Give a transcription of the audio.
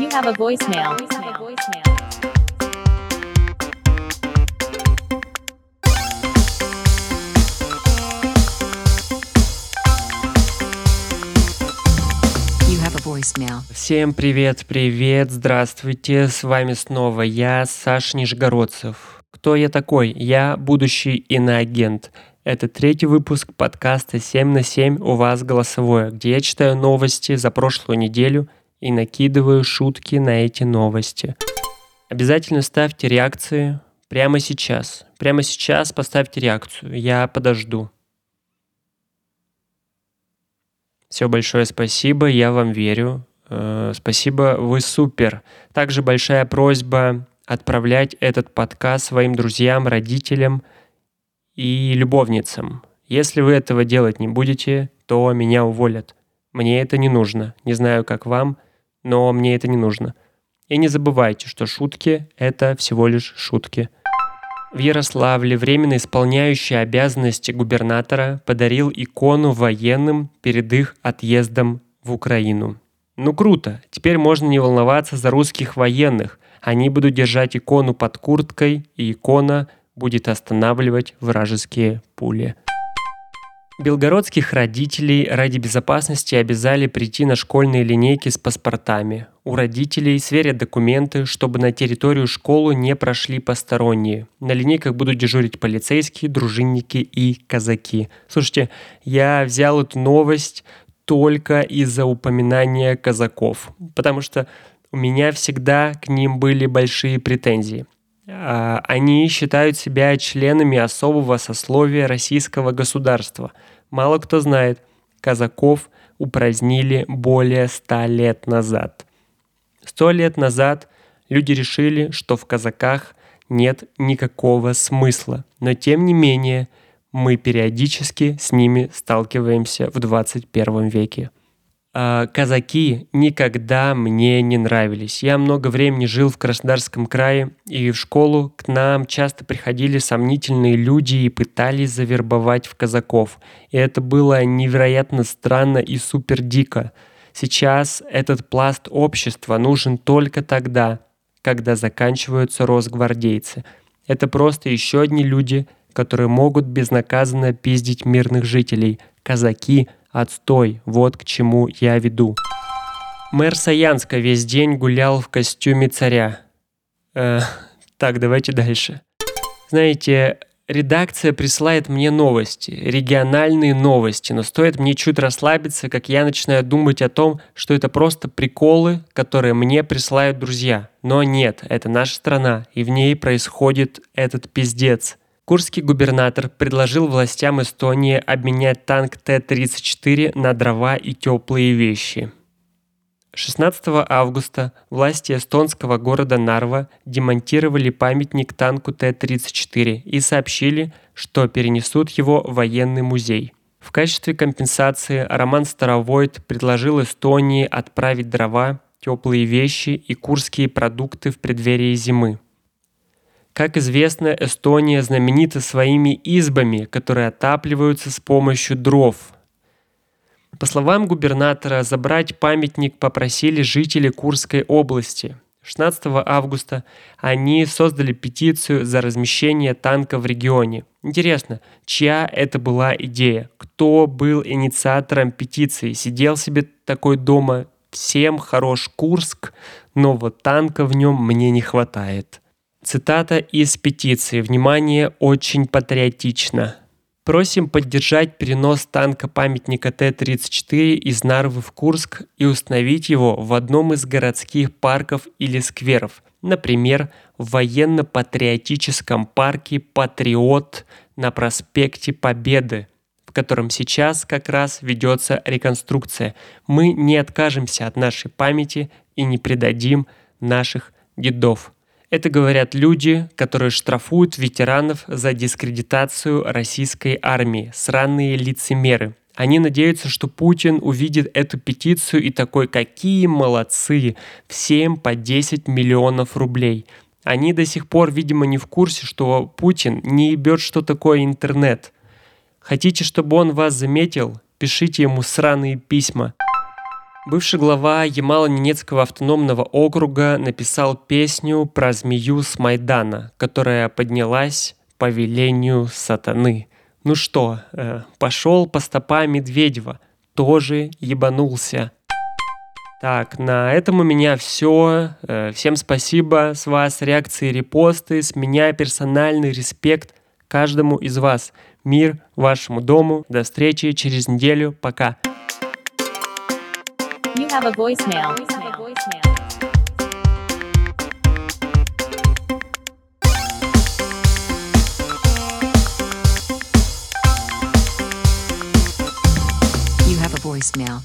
You have a voicemail. You have a voicemail. Всем привет, привет, здравствуйте, с вами снова я, Саш Нижегородцев. Кто я такой? Я будущий иноагент. Это третий выпуск подкаста 7 на 7 у вас голосовое, где я читаю новости за прошлую неделю и накидываю шутки на эти новости. Обязательно ставьте реакции прямо сейчас. Прямо сейчас поставьте реакцию, я подожду. Все большое спасибо, я вам верю. Э, Спасибо, вы супер. Также большая просьба отправлять этот подкаст своим друзьям, родителям и любовницам. Если вы этого делать не будете, то меня уволят. Мне это не нужно. Не знаю, как вам, но мне это не нужно. И не забывайте, что шутки – это всего лишь шутки. В Ярославле временно исполняющий обязанности губернатора подарил икону военным перед их отъездом в Украину. Ну круто, теперь можно не волноваться за русских военных. Они будут держать икону под курткой, и икона будет останавливать вражеские пули. Белгородских родителей ради безопасности обязали прийти на школьные линейки с паспортами. У родителей сверят документы, чтобы на территорию школы не прошли посторонние. На линейках будут дежурить полицейские, дружинники и казаки. Слушайте, я взял эту новость только из-за упоминания казаков, потому что у меня всегда к ним были большие претензии. А, Они считают себя членами особого сословия российского государства. Мало кто знает, казаков упразднили более ста лет назад. Сто лет назад люди решили, что в казаках нет никакого смысла, но тем не менее мы периодически с ними сталкиваемся в 21 веке. А, казаки никогда мне не нравились. Я много времени жил в Краснодарском крае, и в школу к нам часто приходили сомнительные люди и пытались завербовать в казаков. И это было невероятно странно и супер дико. Сейчас этот пласт общества нужен только тогда, когда заканчиваются росгвардейцы. Это просто еще одни люди, которые могут безнаказанно пиздить мирных жителей. Казаки – Отстой, вот к чему я веду. Мэр Саянска весь день гулял в костюме царя. Э, так, давайте дальше. Знаете, редакция присылает мне новости, региональные новости, но стоит мне чуть расслабиться, как я начинаю думать о том, что это просто приколы, которые мне присылают друзья. Но нет, это наша страна, и в ней происходит этот пиздец. Курский губернатор предложил властям Эстонии обменять танк Т-34 на дрова и теплые вещи. 16 августа власти эстонского города Нарва демонтировали памятник танку Т-34 и сообщили, что перенесут его в военный музей. В качестве компенсации Роман Старовойт предложил Эстонии отправить дрова, теплые вещи и курские продукты в преддверии зимы. Как известно, Эстония знаменита своими избами, которые отапливаются с помощью дров. По словам губернатора, забрать памятник попросили жители Курской области. 16 августа они создали петицию за размещение танка в регионе. Интересно, чья это была идея? Кто был инициатором петиции? Сидел себе такой дома, всем хорош Курск, но вот танка в нем мне не хватает. Цитата из петиции. Внимание, очень патриотично. Просим поддержать перенос танка памятника Т-34 из Нарвы в Курск и установить его в одном из городских парков или скверов. Например, в военно-патриотическом парке «Патриот» на проспекте Победы, в котором сейчас как раз ведется реконструкция. Мы не откажемся от нашей памяти и не предадим наших дедов. Это говорят люди, которые штрафуют ветеранов за дискредитацию российской армии, сраные лицемеры. Они надеются, что Путин увидит эту петицию и такой, какие молодцы, всем по 10 миллионов рублей. Они до сих пор, видимо, не в курсе, что Путин не ебет, что такое интернет. Хотите, чтобы он вас заметил? Пишите ему сраные письма. Бывший глава Ямало-Ненецкого автономного округа написал песню про змею с Майдана, которая поднялась по велению сатаны. Ну что, э, пошел по стопам Медведева, тоже ебанулся. Так, на этом у меня все. Всем спасибо с вас, реакции, репосты. С меня персональный респект каждому из вас. Мир вашему дому. До встречи через неделю. Пока. You have a voicemail. You have a voicemail.